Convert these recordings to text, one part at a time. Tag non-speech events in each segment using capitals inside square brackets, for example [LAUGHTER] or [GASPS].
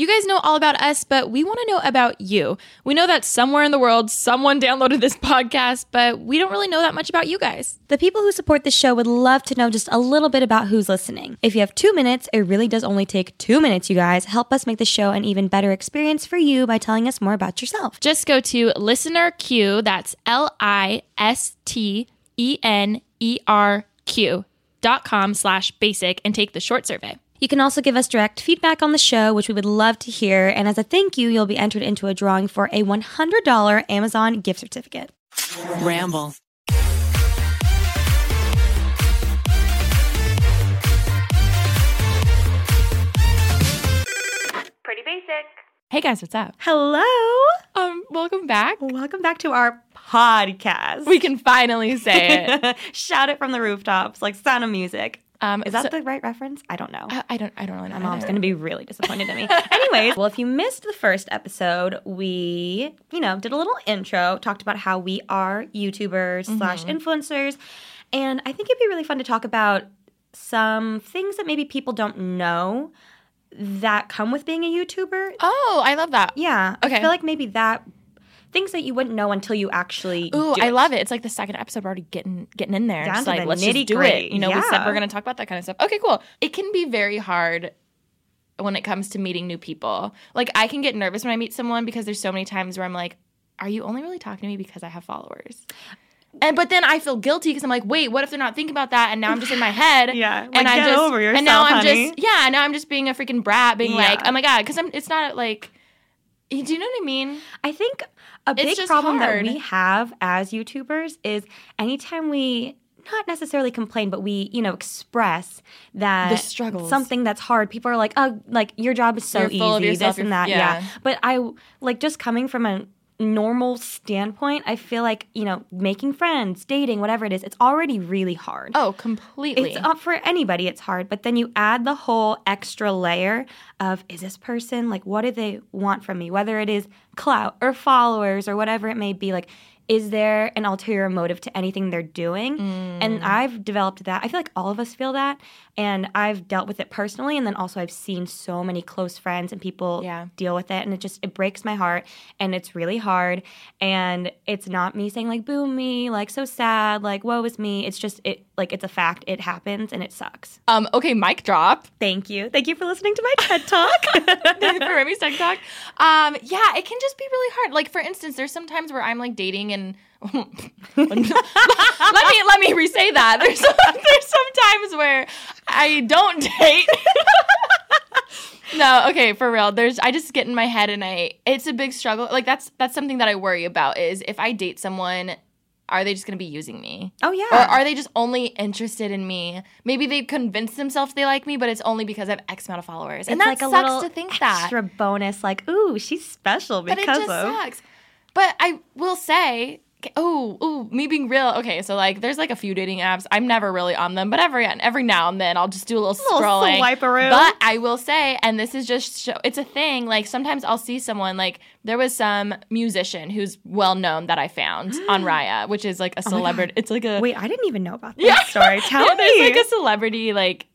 You guys know all about us, but we want to know about you. We know that somewhere in the world, someone downloaded this [LAUGHS] podcast, but we don't really know that much about you guys. The people who support the show would love to know just a little bit about who's listening. If you have two minutes, it really does only take two minutes, you guys. Help us make the show an even better experience for you by telling us more about yourself. Just go to Listener Q, that's L I S T E N E R Q dot com slash basic and take the short survey. You can also give us direct feedback on the show, which we would love to hear. And as a thank you, you'll be entered into a drawing for a $100 Amazon gift certificate. Ramble. Pretty basic. Hey guys, what's up? Hello. Um, welcome back. Welcome back to our podcast. We can finally say it. [LAUGHS] Shout it from the rooftops, like sound of music. Um, Is that so- the right reference? I don't know. I, I don't. I don't really know. My mom's going to be really disappointed in me. [LAUGHS] Anyways, well, if you missed the first episode, we, you know, did a little intro, talked about how we are YouTubers slash influencers. And I think it'd be really fun to talk about some things that maybe people don't know that come with being a YouTuber. Oh, I love that. Yeah. Okay. I feel like maybe that things that you wouldn't know until you actually Ooh, I it. love it. It's like the second episode we're already getting getting in there. Down to like the let's just do it. You know, we said we're gonna talk about that kind of stuff. Okay, cool. It can be very hard when it comes to meeting new people. Like I can get nervous when I meet someone because there's so many times where I'm like, are you only really talking to me because I have followers? And but then I feel guilty because I'm like, wait, what if they're not thinking about that? And now I'm just in my [LAUGHS] head. Yeah, like, and I get just over and now yourself, I'm honey. just yeah, now I'm just being a freaking brat, being Yeah. like, oh my god, because I'm. It's not like, do you know what I mean? I think a big problem hard. that we have as YouTubers is anytime we not necessarily complain, but we, you know, express that The struggles. something that's hard. People are like, "Oh, like your job is so You're easy, this and that." yeah. Yeah. But I like just coming from a normal standpoint, I feel like, you know, making friends, dating, whatever it is, it's already really hard. Oh, completely. It's up for anybody, it's hard. But then you add the whole extra layer of is this person like what do they want from me? Whether it is clout or followers or whatever it may be, like is there an ulterior motive to anything they're doing? Mm. And I've developed that. I feel like all of us feel that. And I've dealt with it personally. And then also I've seen so many close friends and people Yeah. deal with it. And it just it breaks my heart. And it's really hard. And it's not me saying like boo me, like so sad, like woe is me. It's just it like it's a fact. It happens and it sucks. um. Okay, mic drop. Thank you. Thank you for listening to my TED Talk. [LAUGHS] for Remi's TikTok. Um, yeah, it can just be really hard. Like for instance, there's some times where I'm like dating and [LAUGHS] let me let me re-say that. There's [LAUGHS] there's some times where I don't date. [LAUGHS] no, okay, for real. There's I just get in my head and I it's a big struggle. Like that's that's something that I worry about is if I date someone are they just going to be using me? oh yeah. Or are they just only interested in me? Maybe they've convinced themselves they like me, but it's only because I have X amount of followers. And It's that like a sucks little to think that. extra bonus, like, ooh, she's special because But it just of. sucks. But I will say, oh, oh, me being real. Okay, so like, there's like a few dating apps. I'm never really on them, but every every now and then I'll just do a little, Little scrolling. swipe-a-roo. But I will say, and this is just show, it's a thing. Like sometimes I'll see someone like there was some musician who's well known that I found [GASPS] on Raya, which is like a oh celebrity. It's like a Wait, I didn't even know about this story. [LAUGHS] Tell yeah, me. there's like a celebrity like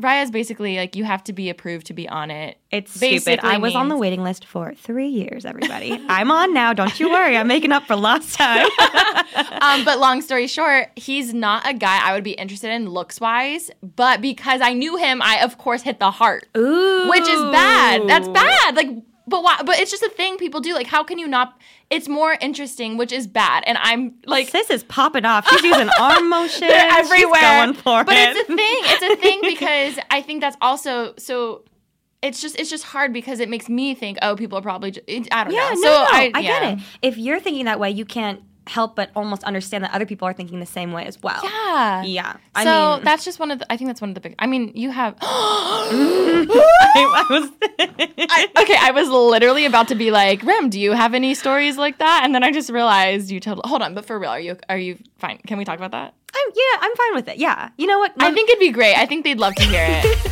Raya's basically like you have to be approved to be on it. It's Basically stupid. I was on the waiting list for three years, everybody. [LAUGHS] I'm on now. Don't you worry. I'm making up for lost time. [LAUGHS] Um, but long story short, he's not a guy I would be interested in looks wise. But because I knew him, I of course hit the heart, Ooh. which is bad. That's bad. Like, but why? But it's just a thing people do. Like, how can you not? It's more interesting, which is bad. And I'm like, this is popping off. She's using [LAUGHS] arm motion. everywhere. She's going for but it. it's a thing. It's a thing [LAUGHS] because I think that's also so. It's just it's just hard because it makes me think, oh, people are probably. Just, I don't Yeah, know. no, so no, I, I, yeah. get it. If you're thinking that way, you can't help but almost understand that other people are thinking the same way as well. Yeah. Yeah. So I mean, that's just one of the. I think that's one of the big. I mean, you have. [GASPS] [LAUGHS] I was. I, okay, I was literally about to be like, Rem, do you have any stories like that? And then I just realized you told. Hold on, but for real, are you are you fine? Can we talk about that? I'm, yeah, I'm fine with it. Yeah. You know what? I um, think it'd be great. I think they'd love to hear it. [LAUGHS]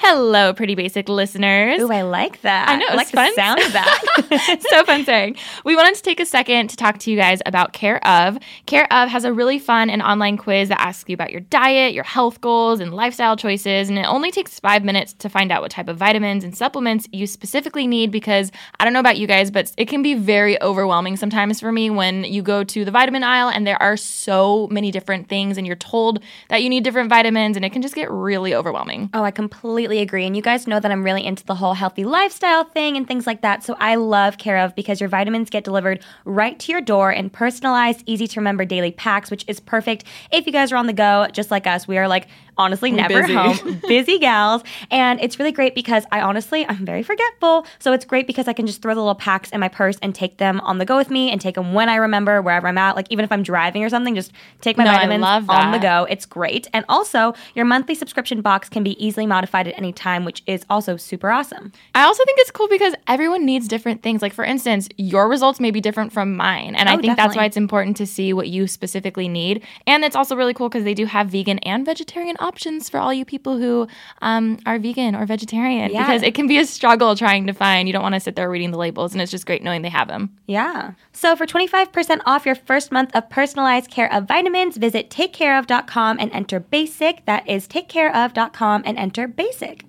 Hello, pretty basic listeners. Ooh, I like that. I know, I like it's the sound of that. [LAUGHS] [LAUGHS] so fun saying. We wanted to take a second to talk to you guys about Care of. Care of has a really fun and online quiz that asks you about your diet, your health goals, and lifestyle choices. And it only takes five minutes to find out what type of vitamins and supplements you specifically need because I don't know about you guys, but it can be very overwhelming sometimes for me when you go to the vitamin aisle and there are so many different things and you're told that you need different vitamins and it can just get really overwhelming. Oh, I completely agree. And you guys know that I'm really into the whole healthy lifestyle thing and things like that. So I love Care of because your vitamins get delivered right to your door in personalized, easy to remember daily packs, which is perfect if you guys are on the go, just like us. We are like honestly never busy. home, [LAUGHS] busy gals. And it's really great because I honestly, I'm very forgetful. So it's great because I can just throw the little packs in my purse and take them on the go with me and take them when I remember wherever I'm at. Like even if I'm driving or something, just take my No, vitamins on the go. It's great. And also, your monthly subscription box can be easily modified at any time, which is also super awesome. I also think it's cool because everyone needs different things. Like, for instance, your results may be different from mine. And I Oh, think that's why it's important to see what you specifically need. And it's also really cool because they do have vegan and vegetarian options for all you people who um, are vegan or vegetarian Yeah. because it can be a struggle trying to find. You don't want to sit there reading the labels. And it's just great knowing they have them. Yeah. So for 25% off your first month of personalized care of vitamins, visit takecareof.com and enter BASIC. That is takecareof.com and enter BASIC.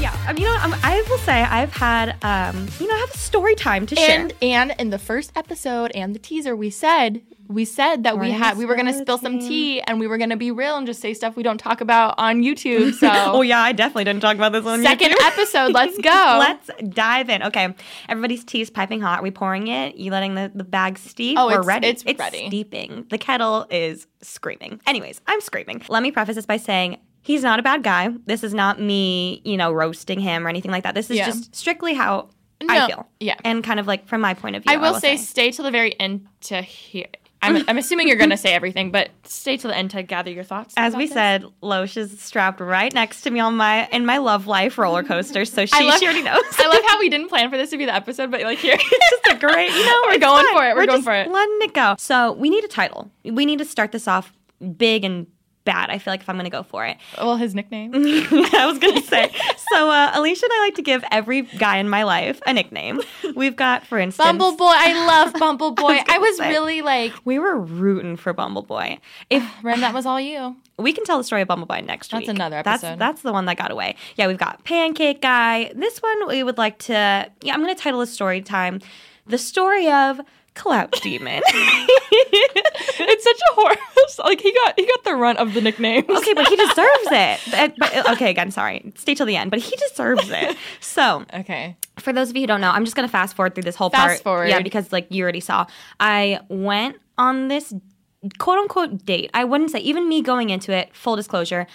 Yeah, I mean, you know, I'm, I will say I've had, um, you know, I have a story time to share. And and in the first episode and the teaser, we said we said that we had we were gonna spill spill some tea and we were gonna be real and just say stuff we don't talk about on YouTube. [LAUGHS] So oh yeah, I definitely didn't talk about this on second YouTube. episode, let's [LAUGHS] go. Let's dive in. Okay, everybody's tea is piping hot. Are we pouring it? You letting the, the bag steep? Oh, We're it's- ready. it's ready. steeping. The kettle is screaming. Anyways, I'm screaming. Let me preface this by saying he's not a bad guy. This is not me, you know, roasting him or anything like that. This is Yeah. just strictly how No, I feel. yeah. and kind of like from my point of view. I will, say, stay till the very end to hear. I'm, [LAUGHS] I'm assuming you're going to say everything, but stay till the end to gather your thoughts. As we this. said, Loesch is strapped right next to me on my in my love life roller coaster, so she, love, she already [LAUGHS] knows. I love how we didn't plan for this to be the episode, but like here, [LAUGHS] it's just a great, you know, We're going fun. for it. We're going just for it. Letting it go. So we need a title. We need to start this off big and bad. I feel like if I'm going to go for it. [LAUGHS] well, his nickname. [LAUGHS] I was going to say. So uh, Alisha and I like to give every guy in my life a nickname. We've got, for instance, Bumble Boy. I love Bumble [LAUGHS] Boy. I was say. really like, We were rooting for Bumble Boy. If [SIGHS] Rem, that was all you. we can tell the story of Bumble Boy next That's week. another That's episode. that's that's the one that got away. Yeah, we've got Pancake Guy. This one we would like to. Yeah, I'm going to title this story time, the story of Clout Demon. [LAUGHS] It's such a horror. Like he got he got the runt of the nickname. okay, but he [LAUGHS] deserves it. Uh, but- okay, again, sorry. Stay till the end, but he deserves it. So, Okay. for those of you who don't know, I'm just gonna fast forward through this whole Fast part. forward. Yeah, because like you already saw, I went on this quote unquote date. I wouldn't say even me going into it. Full disclosure.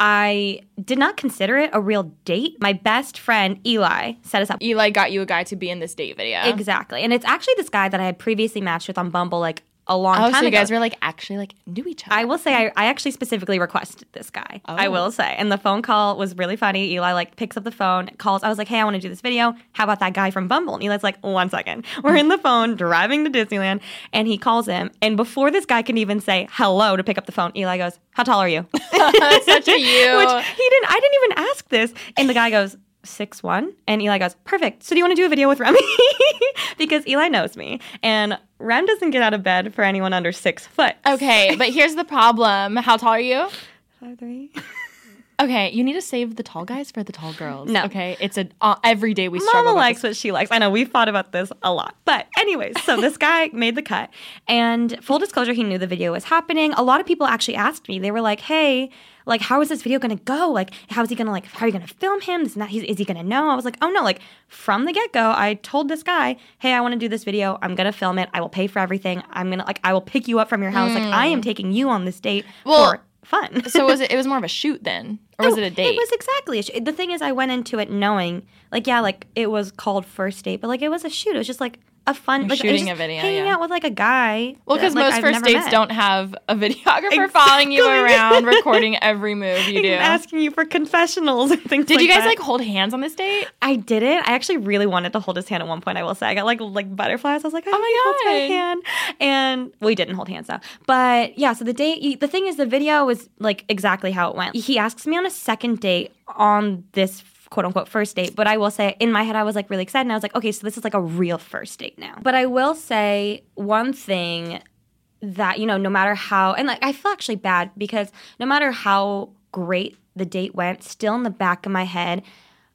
I did not consider it a real date. My best friend Eli set us up Eli got you a guy to be in this date video. exactly, and it's actually this guy that I had previously matched with on Bumble like a long Oh, time so you ago. guys were like actually like knew each other. I will say I, I actually specifically requested this guy. I Oh. will say. And the phone call was really funny. Eli like picks up the phone, calls. I was like, hey, I want to do this video. How about that guy from Bumble? And Eli's like, one second. [LAUGHS] We're in the phone driving to Disneyland and he calls him. And before this guy can even say hello to pick up the phone, Eli goes, How tall are you? [LAUGHS] Such a [LAUGHS] you. Which he didn't I didn't even ask this. And the guy goes, six one, and Eli goes, "Perfect. So do you want to do a video with Remi?" because Eli knows me, and Rem doesn't get out of bed for anyone under six foot. Okay, but here's the problem. How tall are you? Five three. [LAUGHS] Okay, you need to save the tall guys for the tall girls. No. Okay, it's a uh, every day we struggle. Mama likes what she likes. I know we've thought about this a lot. But anyways, so this guy [LAUGHS] made the cut. And full disclosure, he knew the video was happening. A lot of people actually asked me. They were like, hey, like, how is this video gonna go? Like, how is he gonna like how are you gonna film him? This and that. He's, is he gonna know? I was like, oh no, like from the get-go, I told this guy, hey, I wanna do this video. I'm gonna film it. I will pay for everything. I'm gonna like I will pick you up from your house. Like I am taking you on this date Well, for fun. so was it? [LAUGHS] It was more of a shoot then, or was it a date? It was exactly a sh- the thing is I went into it knowing like yeah like it was called first date but like it was a shoot it was just like a fun like shooting a video, hanging yeah. out with like a guy well, because like, most I've first dates met. don't have a [LAUGHS] videographer following you around, [LAUGHS] recording every move you do. Asking you for confessionals and things Did like you guys that. like hold hands on this date? I didn't I actually really wanted to hold his hand at one point I will say I got like like butterflies I was like oh my my holds my God. hand and we didn't hold hands though but yeah so the date the thing is the video was like exactly how it went he asks me on a second date on this quote unquote first date. But I will say, in my head, I was like really excited. And I was like, okay, so this is like a real first date now. But I will say one thing that, you know, no matter how, and like I feel actually bad because no matter how great the date went, still in the back of my head,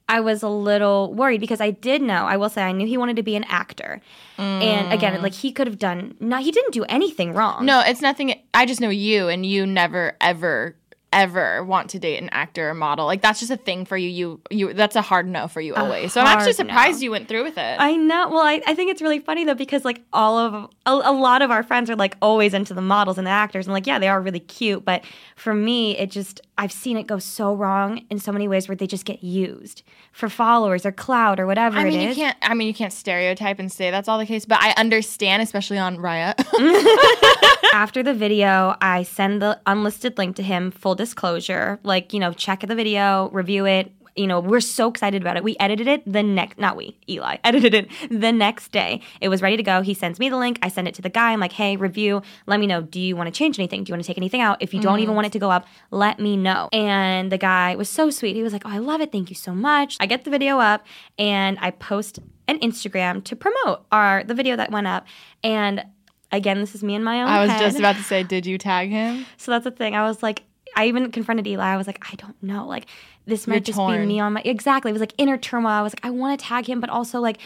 I was a little worried because I did know, I will say, I knew he wanted to be an actor. And again, mm. like he could have done, not, he didn't do anything wrong. No, it's nothing. I just know you, and you never ever ever want to date an actor or model. Like that's just a thing for you. You you that's a hard no for you always. So I'm actually hard no. surprised you went through with it. I know. Well, I, I think it's really funny though because like all of a, a lot of our friends are like always into the models and the actors and like yeah they are really cute but for me it just I've seen it go so wrong in so many ways where they just get used for followers or clout or whatever I mean, it you can't. I mean, you can't stereotype and say that's all the case. But I understand, especially on Raya. [LAUGHS] [LAUGHS] After the video, I send the unlisted link to him. Full disclosure, like you know, check the video, review it. You know, we're so excited about it. We edited it the next, not we, Eli, [LAUGHS] edited it the next day. It was ready to go. He sends me the link. I send it to the guy. I'm like, hey, review. Let me know. Do you want to change anything? Do you want to take anything out? If you don't even mm-hmm. want it to go up, let me know. And the guy was so sweet. He was like, oh, I love it. Thank you so much. I get the video up and I post an Instagram to promote our the video that went up. And again, this is me in my own I was head. just about to say, did you tag him? So that's the thing. I was like, I even confronted Eli. I was like, I don't know. Like, this might You're just torn. be me on my. Exactly. It was like inner turmoil. I was like, I want to tag him, but also like,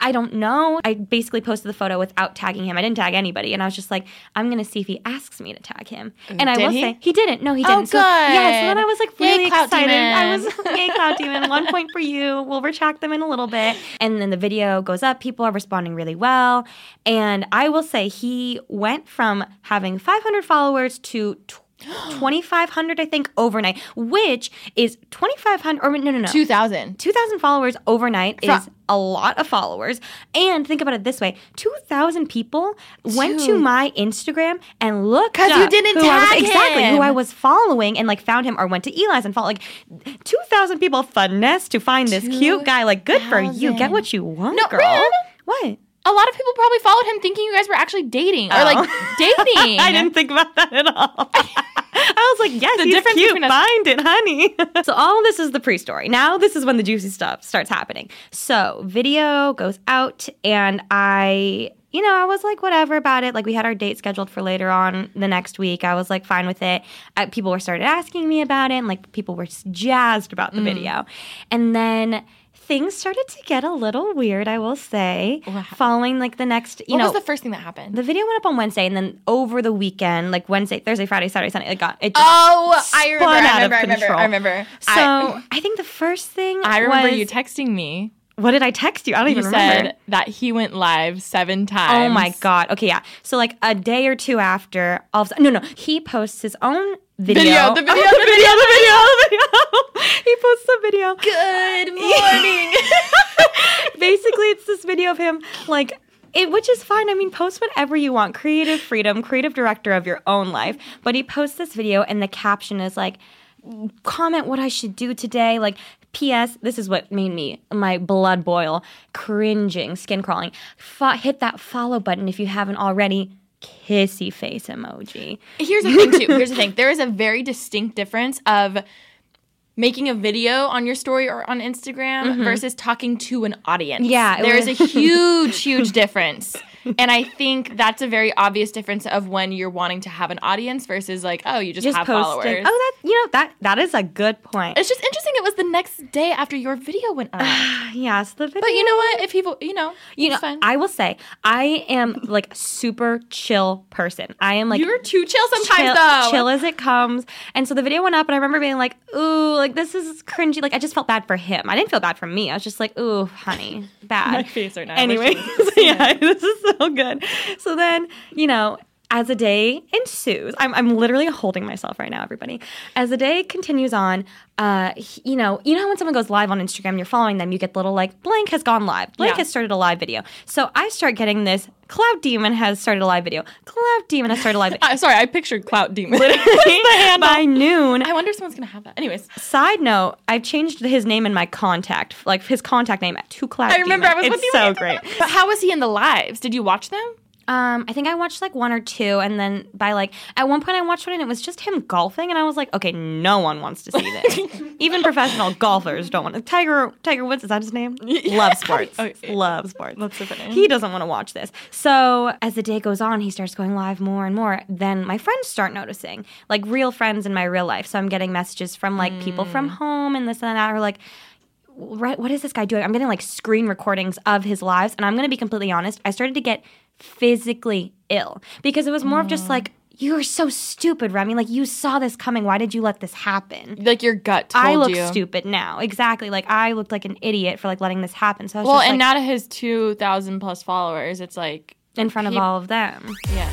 I don't know. I basically posted the photo without tagging him. I didn't tag anybody. And I was just like, I'm going to see if he asks me to tag him. And I will he? say, he didn't. No, he Oh, didn't. Oh, So, yeah, so then. I was like really excited. I was, [LAUGHS] yay, Clout Demon. One point for you. We'll retract them in a little bit. And then the video goes up. People are responding really well. And I will say, he went from having 500 followers to 2,500, I think, overnight, which is 2,500, or no, no, no. Two thousand. 2,000 followers overnight is a lot of followers. And think about it this way 2,000 people went to my Instagram and looked 'Cause you didn't who I was, tag Exactly, him. who I was following and like found him or went to Eli's and followed. Like 2,000 people finesse to find this cute guy. Like, good for you. Get what you want, No, girl. Ren. What? A lot of people probably followed him thinking you guys were actually dating or Oh. like [LAUGHS] dating. I didn't think about that at all. [LAUGHS] I was like, yes, The he's difference cute. between us- Find it, honey. [LAUGHS] so all of this is the pre-story. Now this is when the juicy stuff starts happening. So video goes out, and I, you know, I was like, whatever about it. Like we had our date scheduled for later on the next week. I was like, fine with it. Uh, people were started asking me about it, and like people were s- jazzed about the video, and then. Things started to get a little weird, I will say. Following like the next, you what know, was the first thing that happened? the video went up on Wednesday, and then over the weekend, like Wednesday, Thursday, Friday, Saturday, Sunday, it got it. Just oh, I remember. I remember. I remember. I remember. So I, I, think the first thing I remember was, you texting me. what did I text you? I don't You even said remember. that he went live seven times. Oh my god. Okay, yeah. So like a day or two after, all of a sudden, no, no, he posts his own Oh, video. Video, the video, the the video, the video, the [LAUGHS] video. he posts a video. Good [LAUGHS] morning. [LAUGHS] Basically, it's this video of him like. It, which is fine. I mean, post whatever you want. Creative freedom, creative director of your own life. But he posts this video, and the caption is like, comment what I should do today. Like, P.S. This is what made me my blood boil, cringing, skin crawling. Fo- hit that follow button if you haven't already. Kissy face emoji. Here's the [LAUGHS] thing, too. Here's the thing. There is a very distinct difference of making a video on your story or on Instagram versus talking to an audience. Mm-hmm. Yeah, there is a [LAUGHS] huge, huge difference. And I think that's a very obvious difference of when you're wanting to have an audience versus like, oh, you just, Just have posting. followers. Oh, that you know that that is a good point. it's just interesting. It was the next day after your video went up. [SIGHS] yes, the video. but you know what? If people, you know, you know, fine. I will say I am like a super chill person. I am like you're too chill sometimes, chill, though. chill as it comes. And so the video went up, and I remember being like, "Ooh, like this is cringy." Like I just felt bad for him. I didn't feel bad for me. I was just like, "Ooh, honey, [LAUGHS] bad." My face right now. Anyway, [LAUGHS] yeah, this is so good. So then, you know. As the day ensues, I'm, I'm literally holding myself right now, everybody. As the day continues on, uh, he- you know, you know how when someone goes live on Instagram, you're following them, you get the little like blank has gone live, blank Yeah. has started a live video. So I start getting this clout demon has started a live video, clout demon has started a live [LAUGHS] video. Uh, sorry, I pictured Clout Demon. Literally [LAUGHS] by noon. I wonder if someone's gonna have that. Anyways, Side note, I've changed his name in my contact, like his contact name to Clout. I remember I was Demon. with it's so great. But how was he in the lives? Did you watch them? Um, I think I watched like one or two, and then by like at one point I watched one, and it was just him golfing, and I was like, okay, no one wants to see this. [LAUGHS] Even professional golfers don't want. to. Tiger Tiger Woods is that his name? [LAUGHS] Love sports. Okay. Love sports. That's so funny. He doesn't want to watch this. So as the day goes on, he starts going live more and more. Then my friends start noticing, like real friends in my real life. So I'm getting messages from like people from home and this and that, or like right, what is this guy doing? I'm getting like screen recordings of his lives. And I'm going to be completely honest, I started to get physically ill because it was more of just mm. like, you are so stupid, Remi. Like, you saw this coming. Why did you let this happen? Like your gut told I look you. stupid now. Exactly. Like, I looked like an idiot for like letting this happen. So Well, and like, now to his two thousand plus followers, it's like in front of peop- all of them. yeah.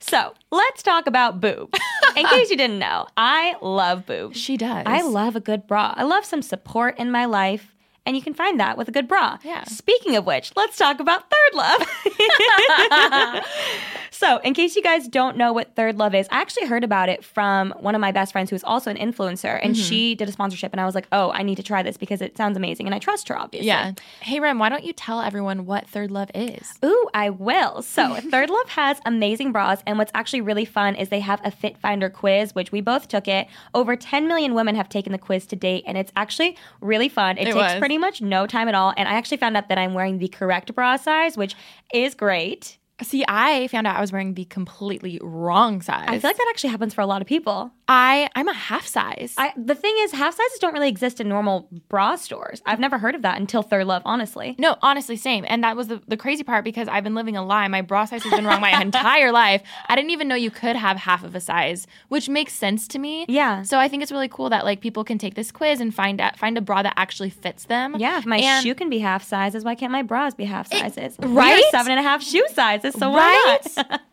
So let's talk about boobs. [LAUGHS] In case you didn't know, I love boobs. She does. I love a good bra. I love some support in my life. And you can find that with a good bra. Yeah. Speaking of which, let's talk about ThirdLove. [LAUGHS] [LAUGHS] so, in case you guys don't know what ThirdLove is, I actually heard about it from one of my best friends who's also an influencer, and she mm-hmm. did a sponsorship. And I was like, oh, I need to try this because it sounds amazing. And I trust her, obviously. Yeah. Hey Rem, why don't you tell everyone what ThirdLove is? Ooh, I will. So, [LAUGHS] ThirdLove has amazing bras, and what's actually really fun is they have a Fit Finder quiz, which we both took it. Over 10 million women have taken the quiz to date, and it's actually really fun. It, It takes was. pretty much no time at all, and I actually found out that I'm wearing the correct bra size, which is great. See, I found out I was wearing the completely wrong size. I feel like that actually happens for a lot of people. I I'm a half size. I, the thing is, half sizes don't really exist in normal bra stores. I've never heard of that until ThirdLove, honestly. no, honestly, same. And that was the, the crazy part because I've been living a lie. My bra size has been wrong my [LAUGHS] entire life. I didn't even know you could have half of a size, which makes sense to me. Yeah. So I think it's really cool that like people can take this quiz and find out find a bra that actually fits them. Yeah, if my And- shoe can be half sizes, why can't my bras be half sizes? Are right? seven and a half shoe sizes, so Right? why not? [LAUGHS]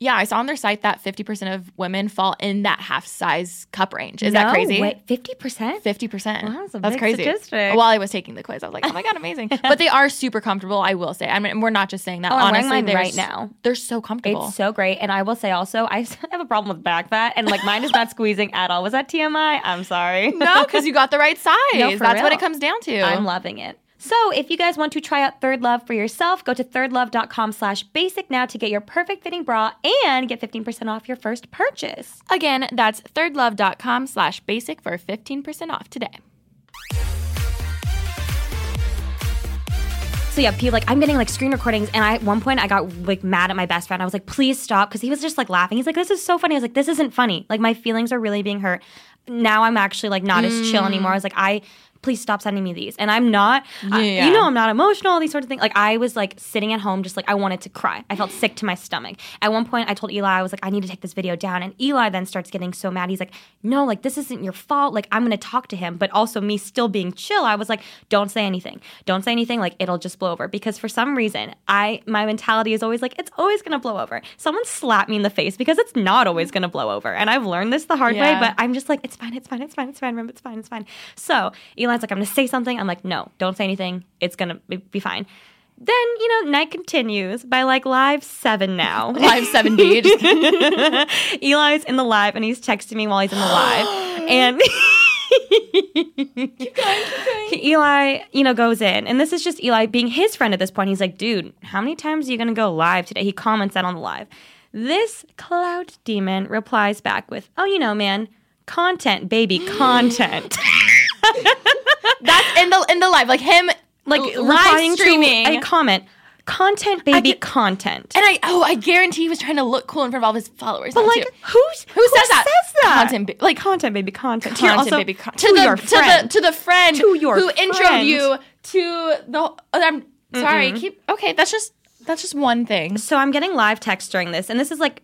Yeah, I saw on their site that 50% of women fall in that half size cup range. Is that crazy? Wait, fifty percent? 50%. Wow, that's that's crazy. statistic. While I was taking the quiz, I was like, oh my God, [LAUGHS] amazing. but they are super comfortable, I will say. I mean, we're not just saying that. Oh, I'm wearing Honestly, mine they're right now. They're so comfortable. It's so great, and I will say also, I [LAUGHS] have a problem with back fat, and like mine is not squeezing at all. Was that TMI? I'm sorry. no, because you got the right size. No, That's what it comes down to. I'm loving it. So if you guys want to try out ThirdLove for yourself, go to thirdlove.com slash basic now to get your perfect fitting bra and get 15% off your first purchase. Again, that's thirdlove.com slash basic for 15% off today. So yeah, people like I'm getting like screen recordings, and I at one point I got like mad at my best friend. I was like, please stop, because he was just like laughing. He's like, this is so funny. I was like, this isn't funny. Like my feelings are really being hurt. Now I'm actually like not as chill mm. anymore. I was like, I please stop sending me these. And I'm not, I- Yeah. you know, I'm not emotional, all these sorts of things. Like I was like sitting at home, just like I wanted to cry. I felt sick to my stomach. At one point, I told Eli, I was like, I need to take this video down. And Eli then starts getting so mad. He's like, no, like this isn't your fault. Like I'm going to talk to him. But also me still being chill, I was like, don't say anything. Don't say anything. Like it'll just blow over. Because for some reason, I, my mentality is always like, it's always going to blow over. Someone slapped me in the face because it's not always going to blow over. And I've learned this the hard way, but I'm just like, it's fine, it's fine, it's fine, it's fine, remember, it's fine, it's fine. So Eli's like, I'm gonna say something. I'm like, no, don't say anything. It's gonna be, fine. Then, you know, night continues by like live seven now. [LAUGHS] Live 70. Just- [LAUGHS] Eli's in the live and he's texting me while he's in the live. [GASPS] and [LAUGHS] Eli, you know, goes in, and this is just Eli being his friend at this point. He's like, dude, how many times are you gonna go live today? He comments that on the live. This clout demon replies back with, oh, you know, man, content, baby, content. That's in the in the live, like him like l- live streaming. to a comment, content, baby, content. and I oh I guarantee he was trying to look cool in front of all his followers. but like, who's who says that? Says that? Content, ba- like content, baby, content. To content, also- baby. To, to, the your to friend. the to the friend To your who introed friend. you to the. oh, I'm sorry. Mm-hmm. Keep okay. That's just that's just one thing. so I'm getting live text during this, and this is like,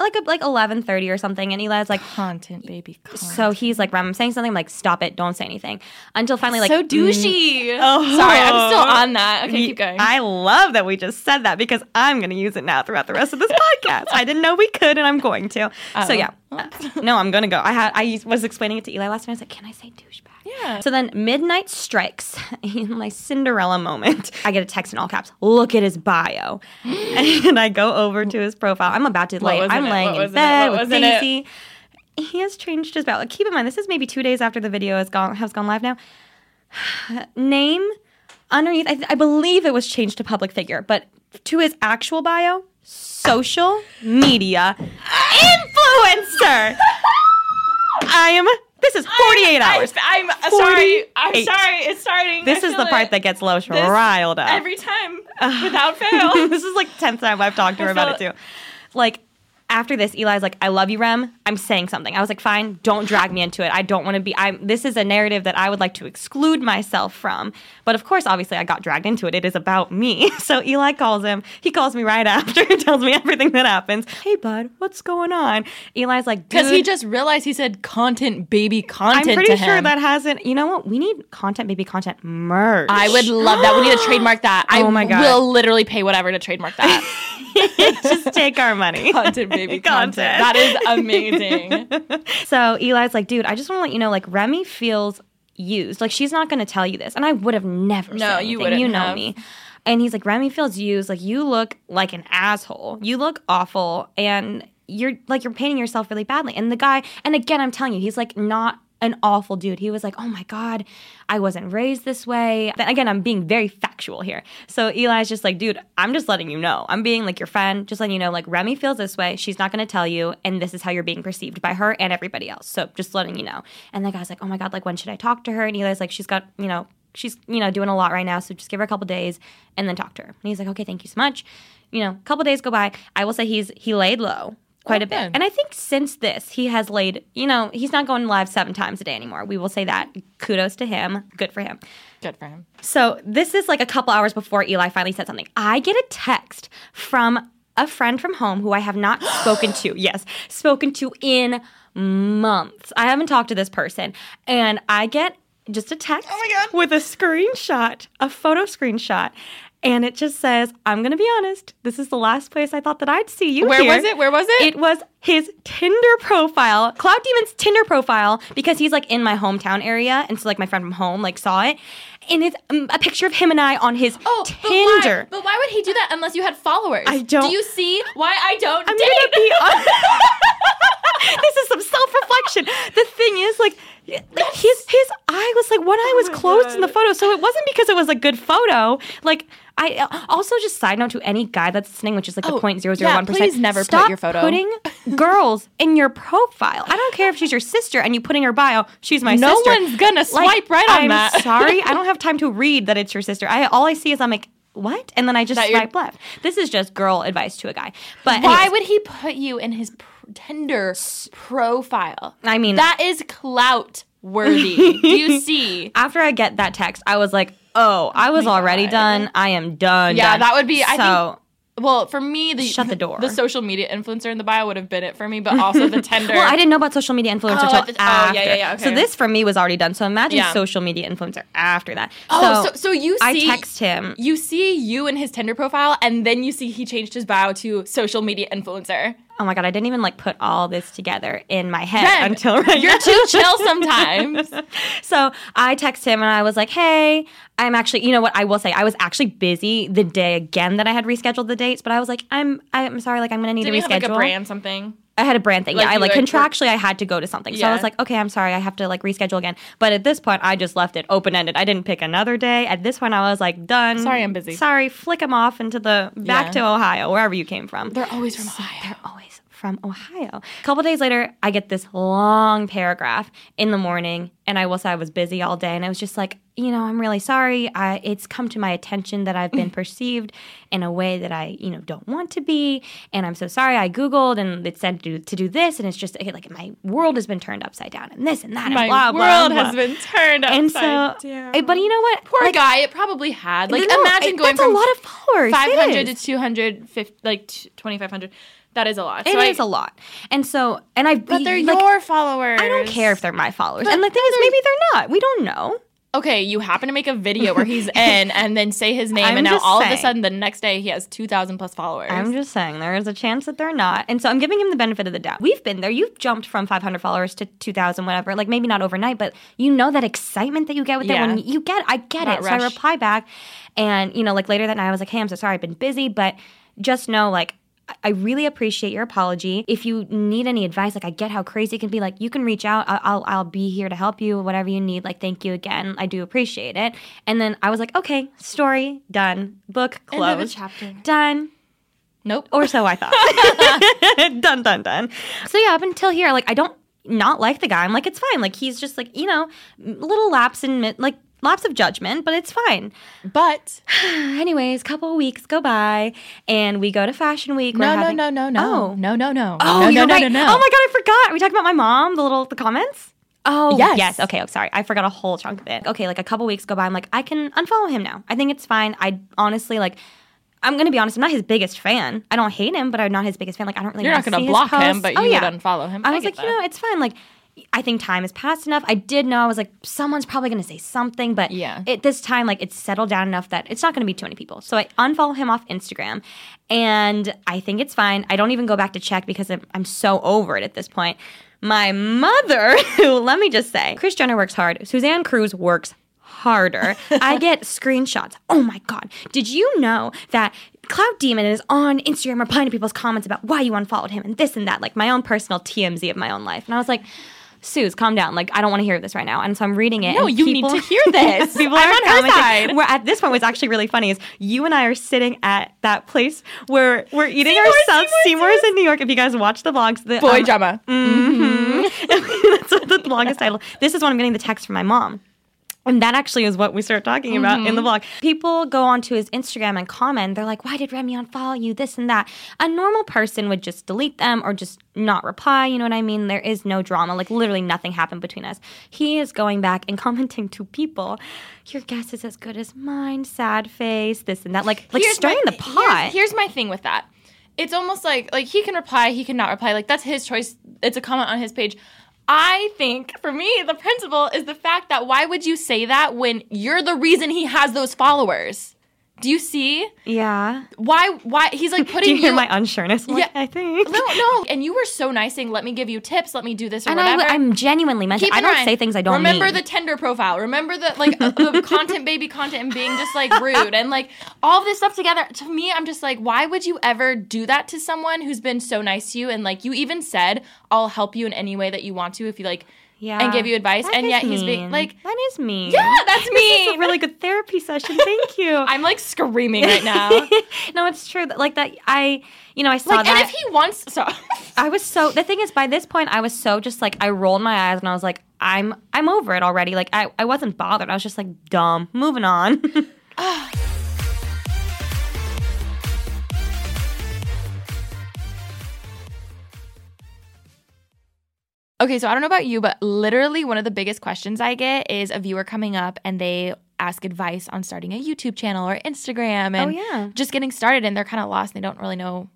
like a, like 11:30 or something, and Eli's like. Content, baby. Content. So he's like, I'm saying something. I'm like, stop it, don't say anything. Until finally, like, so douchey. [LAUGHS] Oh. Sorry, I'm still on that. Okay, keep going. I love that we just said that because I'm going to use it now throughout the rest of this podcast. I didn't know we could, and I'm going to. So yeah, Uh, no, I'm going to go. I had I was explaining it to Eli last night. I was like, "Can I say douchebag?" Yeah. So then midnight strikes [LAUGHS] in my Cinderella moment. I get a text in all caps. Look at his bio, [GASPS] and I go over to his profile. I'm about to lay. I'm it? laying What in was in it? bed with was in it? Daisy. He has changed his bio. Like, keep in mind, this is maybe two days after the video has gone has gone live now [SIGHS] name underneath I, th- I believe it was changed to public figure but to his actual bio social media [GASPS] influencer i am this is 48 hours I'm, I'm sorry. I'm sorry. It's starting. this I is the part it. that gets Lois riled up every time [SIGHS] without fail. [LAUGHS] this is like 10th time I've talked to her about it too. Like after this, Eli's like, "I love you, Rem. I'm saying something." I was like, "Fine, don't drag me into it. I don't want to be. I'm. This is a narrative that I would like to exclude myself from." But of course, obviously, I got dragged into it. It is about me. [LAUGHS] So Eli calls him. He calls me right [LAUGHS] after and tells me everything that happens. Hey, bud, what's going on? Eli's like, Because he just realized he said content, baby, content. I'm pretty to sure him. that hasn't. You know what? We need content, baby, content merch. I would love that. We need to [GASPS] trademark that. I Oh my God. Will literally pay whatever to trademark that. [LAUGHS] just take our money. content, baby, content. Content. That is amazing. [LAUGHS] So Eli's like, dude, I just want to let you know, like Remi feels used. Like she's not going to tell you this, and I would have never. No, said you anything. wouldn't You know have. me. And he's like, Remi feels used. Like you look like an asshole. You look awful, and you're like you're painting yourself really badly. And the guy, and again, I'm telling you, he's like not an awful dude. He was like, oh my god, I wasn't raised this way. Again, I'm being very factual here. So Eli's just like, dude, I'm just letting you know. I'm being like your friend, just letting you know, like Remi feels this way. She's not gonna tell you, and this is how you're being perceived by her and everybody else. So just letting you know. And the guy's like, oh my god, like when should I talk to her? And Eli's like, she's got, you know, she's, you know, doing a lot right now. So just give her a couple days and then talk to her. And he's like, okay, thank you so much. You know, a couple days go by. I will say he's he laid low quite Oh, a bit. And I think since this, he has laid, you know, he's not going live seven times a day anymore. We will say that. Kudos to him. Good for him. Good for him. So this is like a couple hours before Eli finally said something. I get a text from a friend from home who I have not [GASPS] spoken to. Yes, spoken to in months. I haven't talked to this person. And I get just a text oh with a screenshot, a photo screenshot. And it just says, I'm going to be honest, this is the last place I thought that I'd see you Where here." was it? Where was it? It was his Tinder profile, Clout Demon's Tinder profile, because he's like in my hometown area, and so like my friend from home like saw it, and it's um, a picture of him and I on his Oh, Tinder. But why, but why would he do that unless you had followers? I don't- Do you see why I don't I'm date? gonna be [LAUGHS] honest. [LAUGHS] this is some self-reflection. The thing is, like, his his eye was like one eye was closed in the photo, so it wasn't because it was a good photo. Like, I uh, also just side note to any guy that's listening, which is like the Oh, point zero zero one percent. please never put Stop your photo. Putting [LAUGHS] girls in your profile. I don't care if she's your sister and you put in your bio, she's my No sister. No one's gonna Like, swipe right on I'm that. [LAUGHS] sorry, I don't have time to read that it's your sister. I all I see is I'm like. What? And then I just That swipe left. This is just girl advice to a guy. But Why anyways, would he put you in his pr- Tinder profile? I mean, That is clout worthy. Do you [LAUGHS] see? after I get that text, I was like, "Oh, I was oh already done. I am done." Yeah, done." that would be- I So Well, for me, the Shut the door. The social media influencer in the bio would have been it for me, but [LAUGHS] also the Tinder. well, I didn't know about social media influencer Oh, the- oh, after. yeah, yeah, yeah, So this for me was already done. So imagine Yeah. social media influencer after that. Oh, so, so you see, I text him. You see you in his Tinder profile, and then you see he changed his bio to social media influencer. Oh my god, I didn't even like put all this together in my head until right You're now. too [LAUGHS] chill sometimes. [LAUGHS] So I text him and I was like, "Hey, I'm actually, you know what? I will say I was actually busy the day again that I had rescheduled the dates, but I was like, I'm, I'm sorry, like I'm gonna need Did to reschedule. have like a brand something? I had a brand thing. Like yeah, I like like, contractually I had to go to something. So I was like, okay, I'm sorry, I have to like reschedule again. But at this point, I just left it open ended. I didn't pick another day. At this point, I was like, done. Sorry, I'm busy. Sorry, flick them off into the back Yeah. to Ohio, wherever you came from. They're always from Ohio. They're always from Ohio. A couple days later, I get this long paragraph in the morning, and I will say I was busy all day, and I was just like, you know, I'm really sorry. I, it's come to my attention that I've been [LAUGHS] perceived in a way that I, you know, don't want to be, and I'm so sorry. I googled, and it said to, to do this, and it's just like my world has been turned upside down, and this and that, My and blah world blah. has blah. been turned upside And so, down. but you know what? Poor Like, guy. It probably had like no, imagine it- going from a lot of followers. 500 to 200 fif- like twenty five hundred. That is a lot. It so is I, a lot, and so, and I, But they're like, your followers. I don't care if they're my followers. But and the thing is, maybe they're not. We don't know. Okay, you happen to make a video where he's [LAUGHS] in and then say his name, I'm and now all of a sudden the next day he has 2,000 plus followers. I'm just saying there is a chance that they're not. And so I'm giving him the benefit of the doubt. We've been there. You've jumped from 500 followers to 2,000, whatever. Like maybe not overnight, but you know that excitement that you get with it Yeah. when you get, I get That it. So I reply back. And, you know, like later that night, I was like, hey, I'm so sorry. I've been busy, but just know, like, I- really appreciate your apology. If you need any advice, like I get how crazy it can be. Like you can reach out. I- I'll I'll be here to help you. Whatever you need. Like thank you again. I do appreciate it. And then I was like, okay, story done. Book End of a closed. chapter. Done. Nope. Or so I thought. [LAUGHS] done, done, done. So yeah, up until here, like I don't not like the guy. I'm like, it's fine. Like he's just like you know, little lapse in like lapse of judgment, but it's fine. But [SIGHS] Anyways, couple weeks go by, and we go to Fashion Week. No, no, no, no, no, Oh. no, no, no. Oh, no, you're no, right. no, no, Oh my god, I forgot. Are we talking about my mom? The little the comments. Oh Yes. yes. Okay. Oh, sorry. I forgot a whole chunk of it. Okay, like a couple weeks go by. I'm like, I can unfollow him now. I think it's fine. I honestly like. I'm gonna be honest. I'm not his biggest fan. I don't hate him, but I'm not his biggest fan. Like I don't really. You're not gonna block him, but Oh, you yeah. would unfollow him. I I was like, you know, it's fine. Like, I think time has passed enough. I did know. I was like, someone's probably going to say something, but Yeah. at this time, like, it's settled down enough that it's not going to be too many people. So I unfollow him off Instagram, and I think it's fine. I don't even go back to check because I'm, I'm so over it at this point. My mother, [LAUGHS] who let me just say, Kris Jenner works hard. Suzanne Cruz works harder. [LAUGHS] I get screenshots. Oh my God. Did you know that Clout Demon is on Instagram replying to people's comments about why you unfollowed him and this and that? Like my own personal TMZ of my own life. And I was like, Suze, calm down. Like, I don't want to hear this right now. And so I'm reading it. No, you need to hear [LAUGHS] this. people are on her commenting. side. Where at this point, what's actually really funny is you and I are sitting at that place where we're eating Seymour, our South Seymour, Seymour's in New York. If you guys watch the vlogs, the Boy um, drama. [LAUGHS] That's the longest title. This is when I'm getting the text from my mom. And that actually is what we start talking about in Mm-hmm. the vlog. People go onto his Instagram and comment. They're like, why did Remi unfollow you? This and that. A normal person would just delete them or just not reply. You know what I mean? There is no drama. Like, literally nothing happened between us. He is going back and [LAUGHS] commenting to people, your guess is as good as mine, sad face, this and that. Like, like Here's stirring my- the pot. Here's, here's my thing with that. It's almost like like he can reply, he can not reply. Like that's his choice. It's a comment on his page. I think for me, the principle is the fact that why would you say that when you're the reason he has those followers? Do you see yeah. why? Why he's like [LAUGHS] putting. Do you hear you- my unsureness? Like, Yeah. I think. No, no. And you were so nice saying, "Let me give you tips. Let me do this or And I, whatever." am genuinely. Keep I don't mind, say things I don't mean. remember mean. the Tinder profile. Remember the like uh, the [LAUGHS] content baby content and being just like rude and like all of this stuff together. To me, I'm just like, why would you ever do that to someone who's been so nice to you and like you even said, "I'll help you in any way that you want to." If you like, yeah. and give you advice, That and yet he's being like, that is mean. "Yeah, that's me." a really good therapy session. Thank you. [LAUGHS] I'm like screaming right now. [LAUGHS] no, it's true. that- Like that, I, you know, I saw like, and that. if he wants, so [LAUGHS] I was so. The thing is, by this point, I was so just like I rolled my eyes and I was like, I'm, I'm over it already. Like I, I wasn't bothered. I was just like, dumb. Moving on. Okay, so I don't know about you, but literally one of the biggest questions I get is a viewer coming up and they ask advice on starting a YouTube channel or Instagram oh, and Oh, yeah. just getting started and they're kind of lost and they don't really know.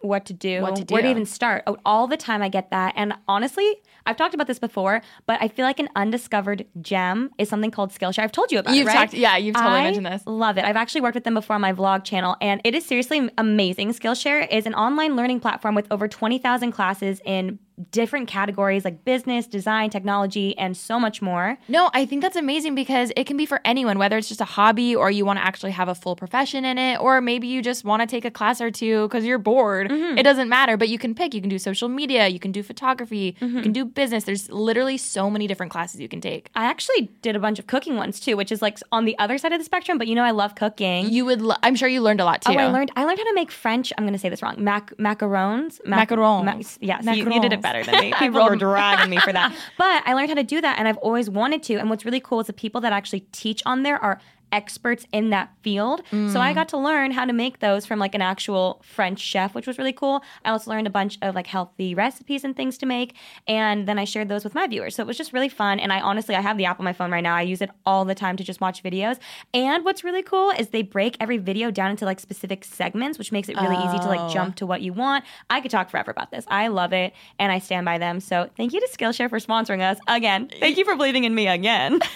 what to do, What to where to even start. Oh, all the time I get that. And honestly, I've talked about this before, but I feel like an undiscovered gem is something called Skillshare. I've told you about You've it, right? talked- yeah, you've totally I mentioned this. Love it. I've actually worked with them before on my vlog channel, and it is seriously amazing. Skillshare is an online learning platform with over 20,000 classes in different categories like business, design, technology, and so much more. No, I think that's amazing because it can be for anyone, whether it's just a hobby or you want to actually have a full profession in it, or maybe you just want to take a class or two because you're bored. Mm-hmm. It doesn't matter, but you can pick. You can do social media, you can do photography, you mm-hmm. can do business. There's literally so many different classes you can take. I actually did a bunch of cooking ones too, which is like on the other side of the spectrum, but you know I love cooking. You would, lo- I'm sure you learned a lot too. Oh, I learned I learned how to make French. I'm going to say this wrong. Mac macarons. Mac- Macarons. ma- yes, you, you did it Macarons. Better than me. [LAUGHS] People were dragging me for that. [LAUGHS] But I learned how to do that, and I've always wanted to. And what's really cool is the people that actually teach on there are experts in that field. So Mm. I got to learn how to make those from like an actual French chef, which was really cool. I also learned a bunch of like healthy recipes and things to make, and then I shared those with my viewers. So it was just really fun. And I honestly, I have the app on my phone right now. I use it all the time to just watch videos. And what's really cool is they break every video down into like specific segments, which makes it really easy to Oh. like jump to what you want. I could talk forever about this. I love it, and I stand by them. So thank you to Skillshare for sponsoring us again. Thank you for believing in me again. [LAUGHS]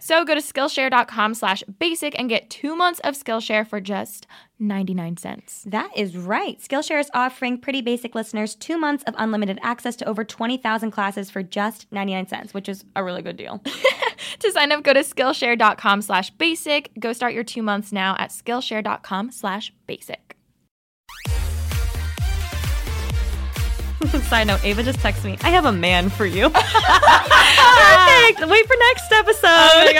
So go to Skillshare.com slash basic and get two months of Skillshare for just 99 cents. That is right. Skillshare is offering Pretty Basic listeners two months of unlimited access to over 20,000 classes for just 99 cents, which is a really good deal. [LAUGHS] To sign up, go to Skillshare.com slash basic. Go start your two months now at Skillshare.com slash basic. [LAUGHS] Side note, Ava just texted me, I have a man for you. [LAUGHS] Perfect. Oh [LAUGHS] Wait for next episode.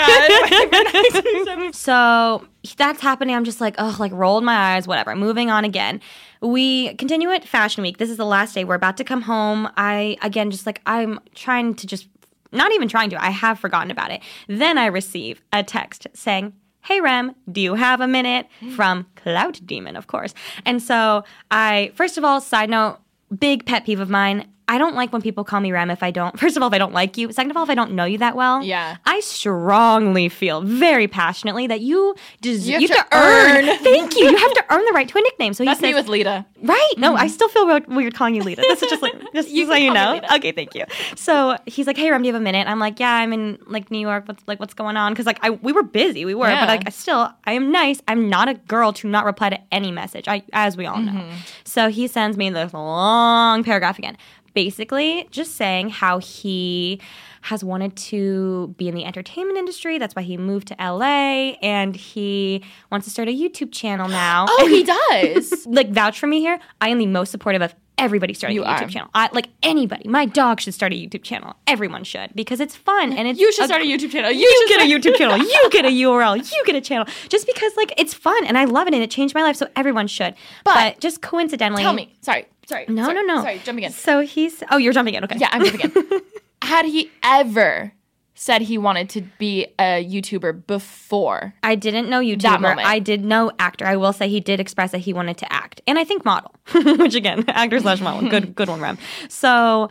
so that's happening. I'm just like, oh, like rolled my eyes, whatever. Moving on again. We continue at Fashion Week. This is the last day. We're about to come home. I, again, just like, I'm trying to just, not even trying to, I have forgotten about it. Then I receive a text saying, Hey Rem, do you have a minute? Hmm. From Clout Demon, of course. And so I, first of all, side note, big pet peeve of mine. I don't like when people call me Rem if I don't. [LAUGHS] First of all, if I don't like you. Second of all, if I don't know you that well. Yeah. I strongly feel very passionately that you deserve. You have to earn. [LAUGHS] Thank you. You have to earn the right to a nickname. So he That's says, me with Lita. Right. No, I still feel weird, calling you Lita. This is just like [LAUGHS] just You so can you know. Okay, thank you. So he's like, "Hey, Rem, do you have a minute?" I'm like, "Yeah, I'm in like New York. What's like what's going on?" Because like I we were busy, we were, Yeah. but like I still I am nice. I'm not a girl to not reply to any message. I as we all know. Mm-hmm. So he sends me this long paragraph again, basically just saying how he has wanted to be in the entertainment industry. That's why he moved to LA and he wants to start a YouTube channel now. Oh, he [LAUGHS] does. like vouch for me here. I am the most supportive of everybody starting You a YouTube are. channel. I, like anybody, my dog should start a YouTube channel. Everyone should because it's fun and it's you should a- start a YouTube channel. You, You should get a YouTube channel. [LAUGHS] You get a URL. You get a channel. Just because like it's fun and I love it and it changed my life, so everyone should. But, just coincidentally, Tell me. Sorry. Sorry. No, sorry, no, no. Sorry, jumping in. So he's. Oh, you're jumping in. Okay. Yeah, I'm jumping in. [LAUGHS] Had he ever said he wanted to be a YouTuber before? I didn't know YouTuber. That moment. I did know actor. I will say he did express that he wanted to act, and I think model, [LAUGHS] which again, actor slash model. Good, good one, Rem. So,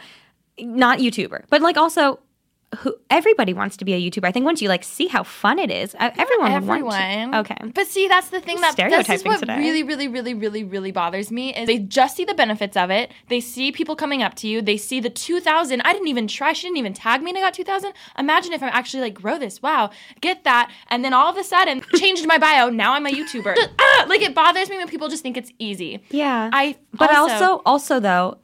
not YouTuber, but like also, who everybody wants to be a YouTuber. I think once you like see how fun it is, uh, everyone, would want Everyone. to. Okay. But see, that's the thing that this is what today. really, really, really, really, really bothers me is they just see the benefits of it. They see people coming up to you. They see the 2,000. I didn't even try. She didn't even tag me and I got 2,000. Imagine if I'm actually like, grow this. Wow. Get that. And then all of a sudden, [LAUGHS] changed my bio. Now I'm a YouTuber. [LAUGHS] ah, like it bothers me when people just think it's easy. Yeah. I But also- also, also though,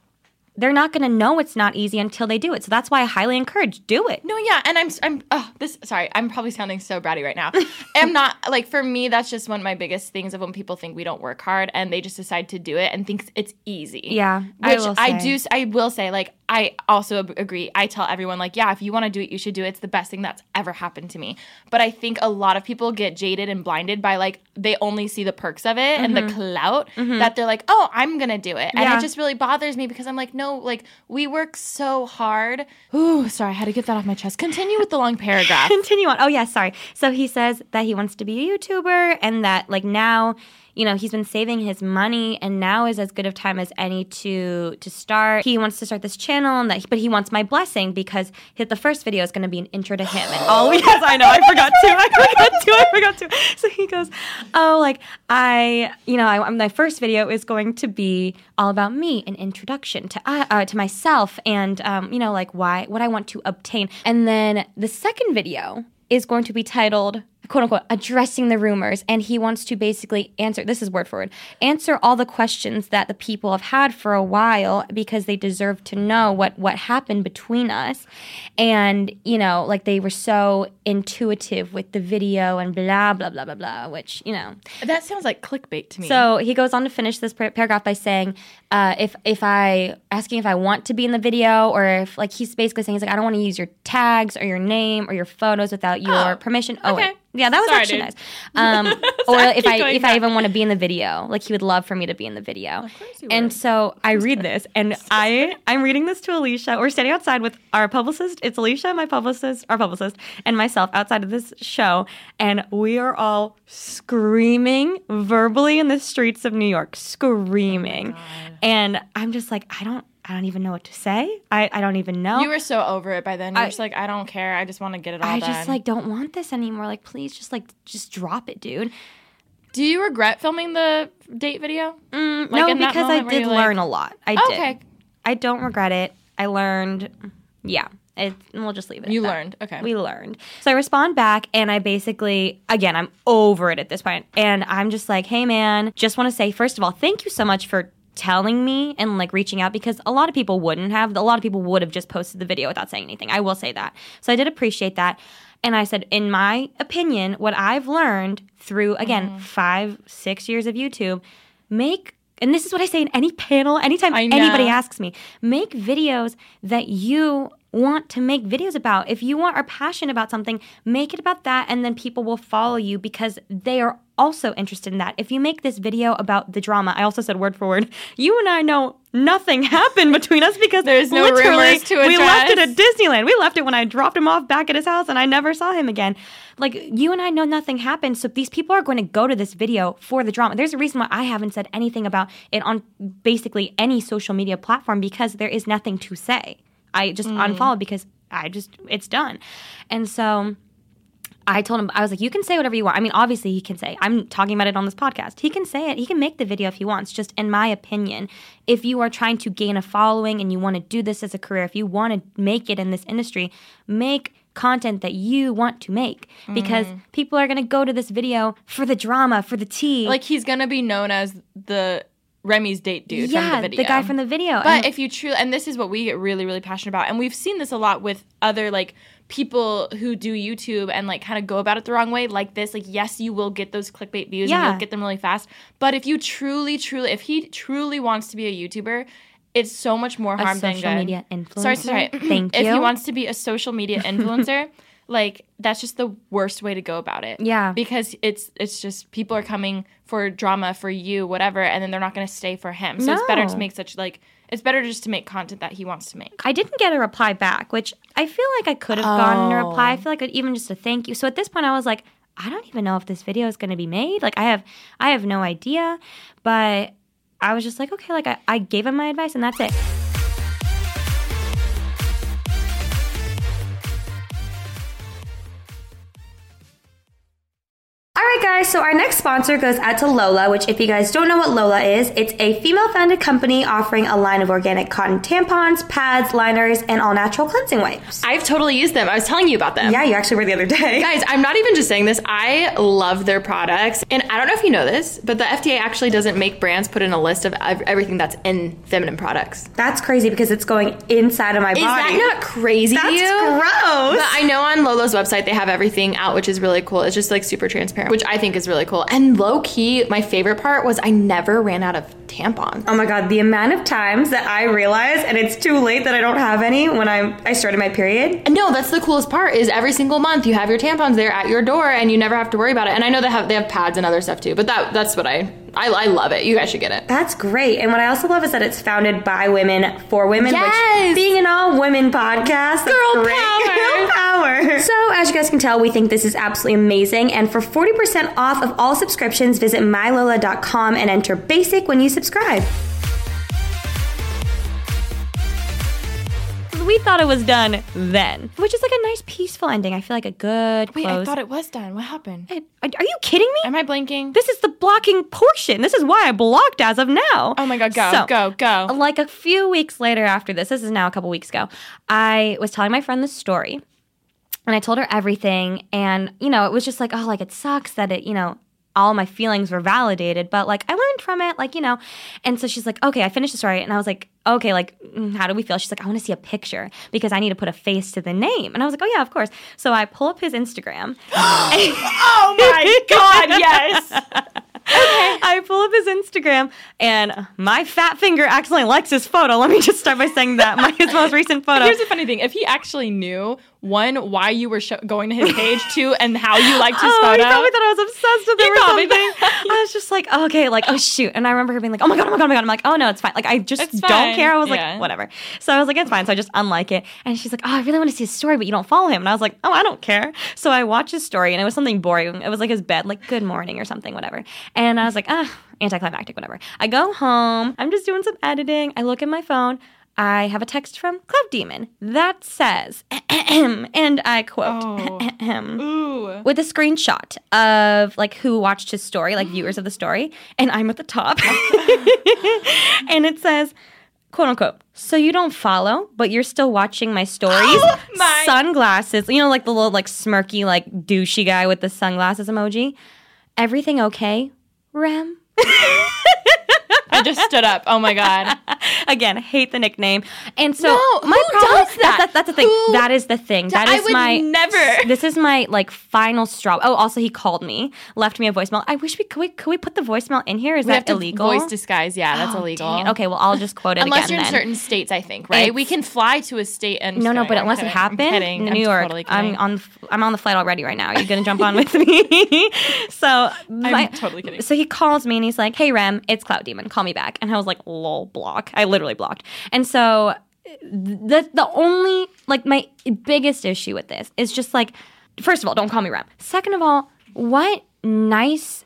they're not going to know it's not easy until they do it. So that's why I highly encourage do it. No, yeah, and I'm I'm oh this sorry, I'm probably sounding so bratty right now. [LAUGHS] I'm not like for me that's just one of my biggest things of when people think we don't work hard and they just decide to do it and think it's easy. Yeah, I Which will I, do I will say like I also agree. I tell everyone like, yeah, if you want to do it, you should do it. It's the best thing that's ever happened to me. But I think a lot of people get jaded and blinded by like they only see the perks of it and the clout that they're like, "Oh, I'm going to do it." And Mm-hmm. Yeah. it just really bothers me because I'm like, "No, like we work so hard." Ooh, sorry, I had to get that off my chest. Continue with the long paragraph. [LAUGHS] continue on. Oh yeah, sorry. So he says that he wants to be a YouTuber and that like now, you know, he's been saving his money and now is as good of time as any to to start. He wants to start this channel and that but he wants my blessing because his, the first video is going to be an intro to him. And [GASPS] oh [LAUGHS] yes, I know. I forgot to. I forgot to. I forgot to. [LAUGHS] So he goes, "Oh, like I, you know, I, my first video is going to be all about me, an introduction to uh, uh, to myself and um, you know, like why what I want to obtain. And then the second video is going to be titled quote unquote addressing the rumors and he wants to basically answer this is word for word answer all the questions that the people have had for a while because they deserve to know what what happened between us and you know like they were so intuitive with the video and blah blah blah blah blah which you know That sounds like clickbait to me. so he goes on to finish this par- paragraph by saying, uh, if if I asking if I want to be in the video, or if like he's basically saying he's like I don't want to use your tags or your name or your photos without your Oh, permission. Oh, okay. wait. Yeah, that was Sorry, actually dude. nice. Um, [LAUGHS] or if I if I even want to be in the video, like he would love for me to be in the video. course he and so I read this, and [LAUGHS] I I'm reading this to Alisha. We're standing outside with our publicist. It's Alisha, my publicist, our publicist, and myself outside of this show, and we are all screaming verbally in the streets of New York, screaming. and I'm just like, I don't, I don't even know what to say. I, I don't even know. you were so over it by then. You I- just like, I don't care. I just want to get it all I done. just like don't want this anymore. Like, please, just like, just drop it, dude. Do you regret filming the date video? Mm, Like, no, because I did you're like- learn a lot. I Okay. did. I don't regret it. I learned. Yeah, it, we'll just leave it. at You learned. Okay. We learned. So I respond back, and I basically, again, I'm over it at this point, and I'm just like, hey, man, just want to say first of all, thank you so much for telling me and like reaching out because a lot of people wouldn't have. A lot of people would have just posted the video without saying anything. I will say that. So i did appreciate that. And i said in my opinion what i've learned through again mm-hmm. five six years of youtube make and this is what i say in any panel anytime anybody asks me make videos that you want to make videos about. If you want are passionate about something make it about that and then people will follow you because they are also interested in that. If you make this video about the drama i also said word for word [LAUGHS] you and i know nothing [LAUGHS] happened between us because There's no rumors to address. we left it at disneyland. We left it when i dropped him off back at his house and i never saw him again. Like you and i know nothing happened so these people are going to go to this video for the drama. There's a reason why i haven't said anything about it on basically any social media platform because there is nothing to say i just mm. unfollowed because i just it's done and so I told him, I was like, you can say whatever you want. I mean, obviously, he can say, I'm talking about it on this podcast. He can say it. He can make the video if he wants. Just in my opinion, if you are trying to gain a following and you want to do this as a career, if you want to make it in this industry, make content that you want to make because mm. people are going to go to this video for the drama, for the tea. like he's gonna be known as the Remi's date dude yeah, from the video. The guy from the video. But And- if you truly, and this is what we get really, really passionate about, and we've seen this a lot with other like people who do YouTube and like kind of go about it the wrong way, like this. Like, yes, you will get those clickbait views and Yeah. you'll get them really fast. But if you truly, truly, if he truly wants to be a YouTuber, it's so much more a harm than social good. media influencer. Sorry, sorry. Thank you. If he wants to be a social media [LAUGHS] influencer, like that's just the worst way to go about it. Yeah. Because it's it's just people are coming for drama for you, whatever, and then they're not going to stay for him. So it's better to make such like it's better just to make content that he wants to make. I didn't get a reply back, which I feel like I could have gotten a oh. reply. Oh. I feel like even just a thank you. So at this point, I was like, I don't even know if this video is going to be made. Like I have, I have no idea. But I was just like, okay, like I, I gave him my advice, and that's it. Right, guys, so our next sponsor goes out to Lola, which, if you guys don't know what Lola is, it's a female founded company offering a line of organic cotton tampons, pads, liners, and all natural cleansing wipes. I've totally used them. I was telling you about them. Yeah, you actually were the other day. Guys, I'm not even just saying this. I love their products. And I don't know if you know this, but the FDA actually doesn't make brands put in a list of everything that's in feminine products. That's crazy because it's going inside of my Is body. Is that not crazy That's to you? gross. But I know on Lola's website they have everything out, which is really cool. It's just like super transparent, which I think is really cool. And low key, my favorite part was I never ran out of tampons. Oh my god, the amount of times that I realize and it's too late that I don't have any when I I started my period. And no, that's the coolest part is every single month you have your tampons there at your door and you never have to worry about it. And I know they have they have pads and other stuff too, but that that's what I I, I love it. You guys should get it. That's great. And what I also love is that it's founded by women for women, Yes! which being an all women podcast, Girl great. [LAUGHS] power. Girl power. [LAUGHS] So, as you guys can tell, we think this is absolutely amazing. And for 40% off of all subscriptions, visit mylola.com and enter basic when you subscribe. We thought it was done then, which is like a nice peaceful ending. I feel like a good Wait, close. I thought it was done. What happened? Are are you kidding me? Am I blinking? This is the blocking portion. This is why I blocked as of now. Oh my god, go, So, go, go. Like a few weeks later after this, this is now a couple weeks ago, I was telling my friend this story. And I told her everything. And, you know, it was just like, oh, like it sucks that it, you know, all my feelings were validated, but like I learned from it, like, you know. And so she's like, okay, I finished the story. And I was like, okay, like, mm, how do we feel? She's like, I want to see a picture because I need to put a face to the name. And I was like, oh, yeah, of course. So I pull up his Instagram. [GASPS] oh my God, yes. [LAUGHS] I pull up his Instagram and my fat finger accidentally likes his photo. Let me just start by saying that. My, his most recent photo. Here's the funny thing: if he actually knew one why you were sh- going to his page, two and how you liked his oh, photo, he probably thought I was obsessed with him or something. I was just like, okay, like, oh shoot. And I remember her being like, oh my god, oh my god, oh my god. I'm like, oh no, it's fine. Like I just It's don't fine. care. I was Yeah. like, whatever. So I was like, it's fine. So I just unlike it. And she's like, oh, I really want to see his story, but you don't follow him. And I was like, oh, I don't care. So I watched his story and it was something boring. It was like his bed, like good morning or something, whatever. And I was like, ah, anticlimactic, whatever. I go home. I'm just doing some editing. I look at my phone. I have a text from Clout Demon that says, [CLEARS THROAT] and I quote, Oh. [CLEARS THROAT] With a screenshot of like who watched his story, like viewers of the story, and I'm at the top. [LAUGHS] and it says, quote unquote, so you don't follow, but you're still watching my stories. [GASPS] my- Sunglasses, you know, like the little like smirky, like douchey guy with the sunglasses emoji. Everything okay, Rem? [LAUGHS] I just stood up. Oh my God. [LAUGHS] Again, hate the nickname. And so No, my who problem does that? That's, that's the thing. Who that is the thing. That is would my never. This is my like final straw. Oh, also he called me, left me a voicemail. I wish we could we could we put the voicemail in here? Is We have that to illegal? voice disguise. Yeah, that's Oh, illegal. Okay, well I'll just quote it Unless again you're in then. certain states, I think, right? we can fly to a state and no, no, but kidding, unless it happened I'm in I'm New York, totally I'm on I'm on the flight already right now. Are you gonna jump on with me? [LAUGHS] so my- totally kidding. So he calls me and he's like, "Hey Rem, it's Clout Demon. Call me back." And I was like, "Lol, block." I literally blocked. And so the the only like my biggest issue with this is just like, first of all, don't call me Rem. Second of all, what nice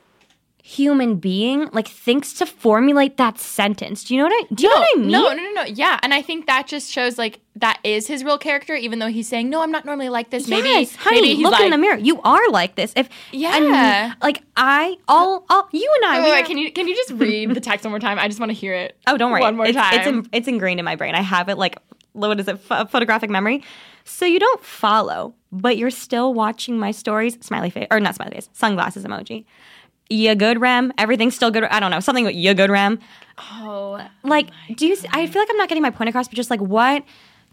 human being like thinks to formulate that sentence? Do you know what I do? You know what I mean? No, no, no, no. Yeah, and I think that just shows like that is his real character, even though he's saying, "No, I'm not normally like this." Maybe, honey, maybe he's look like, in the mirror. You are like this. If Yeah. and, like I, all, all you and I. Wait, wait, wait, can you can you just read the text one more time? I just want to hear it. Oh, don't worry. One more it's, time. It's, in, it's ingrained in my brain. I have it like, what is it, ph- photographic memory. So you don't follow, but you're still watching my stories. Smiley face, or not smiley face, sunglasses emoji. You good, Rem? Everything's still good. I don't know. Something with you good, Rem. oh, Like, do you, I feel like I'm not getting my point across, but just like, what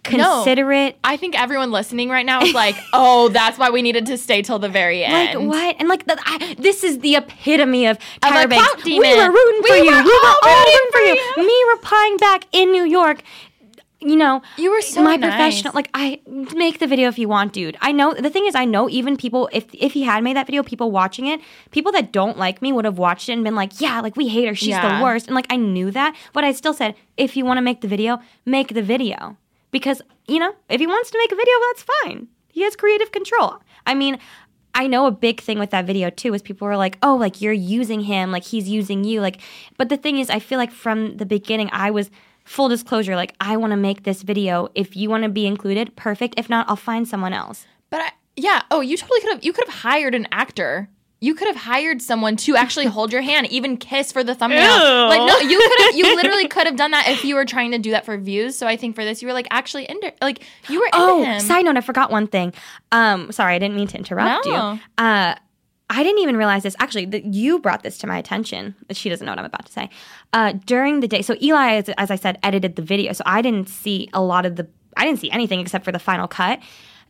considerate, I think everyone listening right now [LAUGHS] is like, "Oh, that's why we needed to stay till the very end like what? And like, the, I, this is the epitome of Tyra Banks. We were rooting We for you. were We were all rooting for you. for you. Me replying back in New York. You know, You were so my nice. professional. Like, I make the video if you want, dude. I know the thing is, I know even people. If if he had made that video, people watching it, people that don't like me would have watched it and been like, "Yeah, like we hate her. She's Yeah. the worst." And like I knew that, but I still said, if you want to make the video, make the video because you know if he wants to make a video, that's fine. He has creative control. I mean. I know a big thing with that video too is people were like, "Oh, like you're using him, like he's using you." Like, but the thing is, I feel like from the beginning, I was full disclosure, like I want to make this video. If you want to be included, perfect. If not, I'll find someone else. But I, yeah, oh, you totally could have. You could have hired an actor. You could have hired someone to actually hold your hand, even kiss for the thumbnail. Ew. Like no, you could have. You literally could have done that if you were trying to do that for views. So I think for this, you were like actually into like you were into Oh, him. side note, I forgot one thing. Um, sorry, I didn't mean to interrupt No. you. Uh, I didn't even realize this. Actually, that you brought this to my attention. She doesn't know what I'm about to say. Uh, during the day, so Eli, as, as I said, edited the video, so I didn't see a lot of the. I didn't see anything except for the final cut.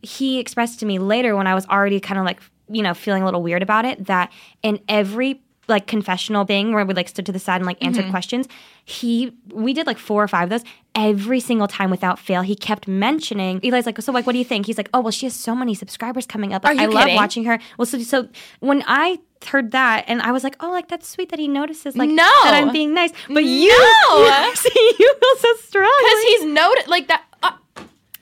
He expressed to me later when I was already kind of like you know feeling a little weird about it that in every like confessional thing where we like stood to the side and like answered questions he we did like four or five of those every single time without fail. He kept mentioning eli's like so like what do you think? He's like oh well she has so many subscribers coming up. Like, i love watching her. Well so so when i heard that and i was like oh like that's sweet that he notices like No. that i'm being nice. But you, No. you [LAUGHS] see you feel so strong. Because he's noted like that. Uh,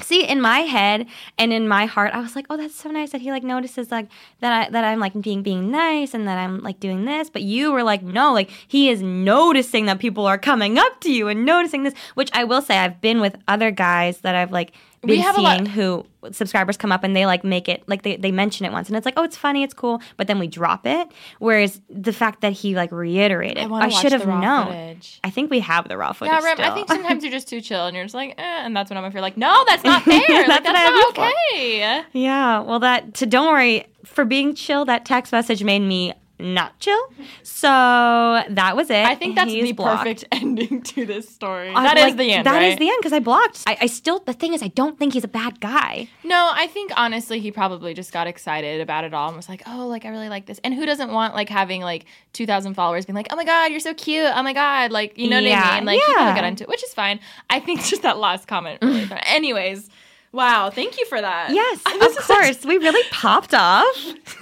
see in my head and in my heart i was like oh that's so nice that he like notices like that i that i'm like being being nice and that i'm like doing this. But you were like no like he is noticing that people are coming up to you and noticing this which i will say i've been with other guys that i've like been have a lot- who subscribers come up and they like make it like they, they mention it once and it's like oh it's funny it's cool but then we drop it whereas the fact that he like reiterated I wanna should have known footage. I think we have the raw footage Yeah, Rem, I think [LAUGHS] sometimes you're just too chill and you're just like, eh, and that's when I'm if you're like, no, that's not [LAUGHS] fair. Like, That's that's, I have not for. okay. Yeah, well, that to don't worry for being chill. That text message made me not chill, so that was it. I think that's He's the blocked. perfect [LAUGHS] ending to this story. That is like, the end. That is right? the end because I blocked. I, I still the thing is I don't think he's a bad guy. No, I think honestly he probably just got excited about it all and was like, "Oh, like I really like this." And who doesn't want like having like 2000 followers being like, "Oh my god, you're so cute. Oh my god." Like, you know what I mean? Like he yeah. probably got into it, which is fine. I think [LAUGHS] just that last comment really. [LAUGHS] Anyways, wow, thank you for that. Yes, [LAUGHS] of is such- course. we really popped off. [LAUGHS]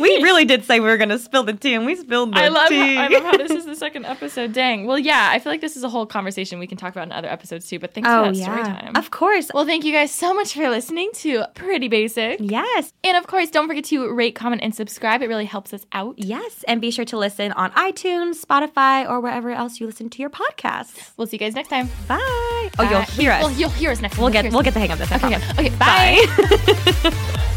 we really did say we were going to spill the tea, and we spilled the I love, tea. how, I love how this is [LAUGHS] the second episode. Dang. Well, yeah, I feel like this is a whole conversation we can talk about in other episodes too. But thanks oh for that story time. of course. well, thank you guys so much for listening to Pretty Basic. yes, And of course, don't forget to rate, comment, and subscribe. It really helps us out. yes, and be sure to listen on iTunes, Spotify, or wherever else you listen to your podcasts. We'll see you guys next time. Bye. Oh, you'll hear us. Well, you'll hear us next time. we'll You'll get we'll get the hang of this. Okay, okay. Bye. Bye. [LAUGHS]